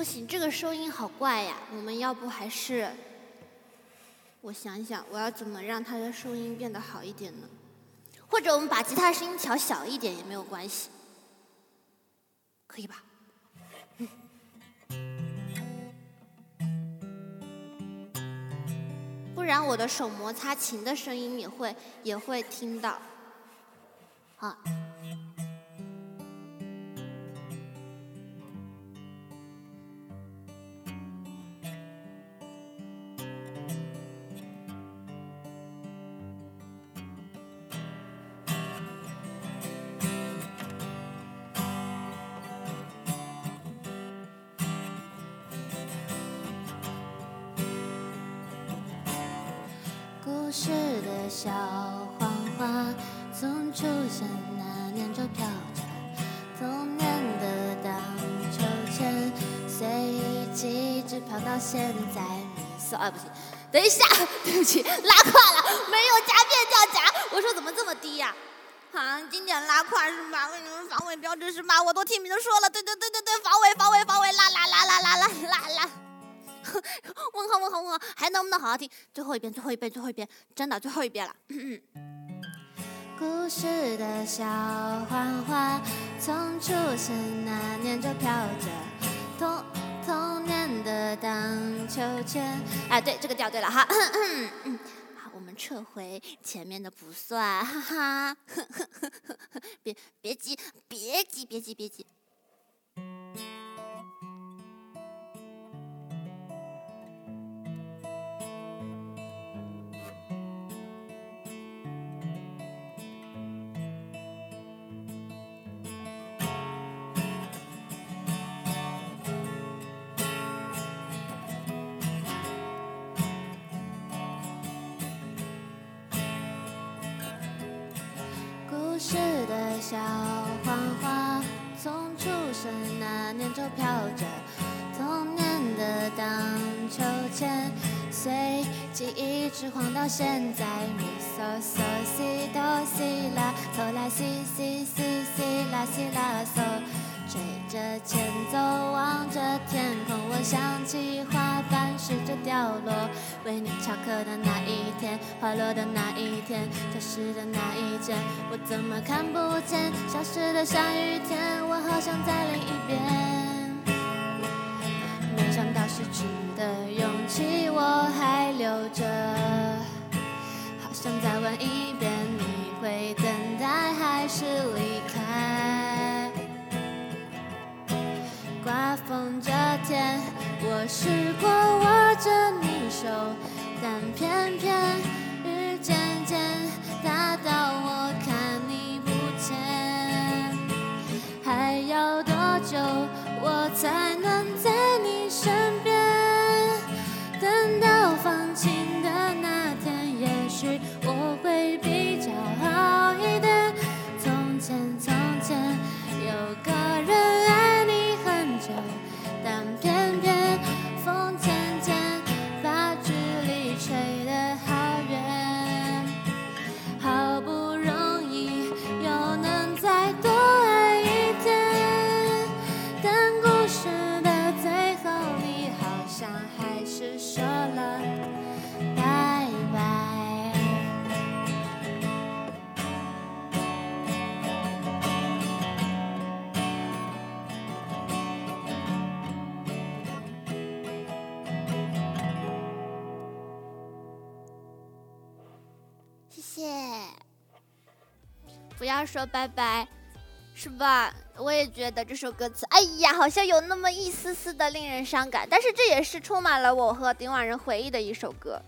不行，这个收音好怪呀，我们要不还是……我想想，我要怎么让他的收音变得好一点呢？或者我们把吉他声音调小一点也没有关系，可以吧？不然我的手摩擦琴的声音也会也会听到，好。故事的小黄花，从出生那年就飘着童年的荡秋千，随记忆直飘到现在。啊，不行，等一下，对不起，拉胯了，没有夹变调夹。我说怎么这么低呀？啊，经典拉胯是吧？为什么防伪标志是吧？我都听你们说了，对对对对对，防伪防伪防伪，拉拉拉拉拉拉拉拉。问号问号问号，还能不能好好听？最后一遍，最后一遍，最后一遍，真的最后一遍了。故事的小黄花，从出生那年就飘着童童年的荡秋千。哎，对，这个调对了哈。好，我们撤回前面的不算，哈哈。别别急，别急，别急，别急。故事的小黄花，从出生那年就飘着童年的荡秋千，随记忆一直晃到现在。咪嗦嗦西哆西啦，嗦啦西西西西啦西啦嗦。吹着前奏，望着天空，我想起花瓣，为你翘课的那一天，滑落的那一天，消失的那一间，我怎么看不见？消失的下雨天，我好想再淋一遍。没想到失去的勇气我还留着，好想再问一遍，你会等待还是刮风这天，我试过握着你手，但偏偏雨渐渐大到不要说拜拜，是吧？我也觉得这首歌词，哎呀，好像有那么一丝丝的令人伤感。但是这也是充满了我和顶婉人回忆的一首歌。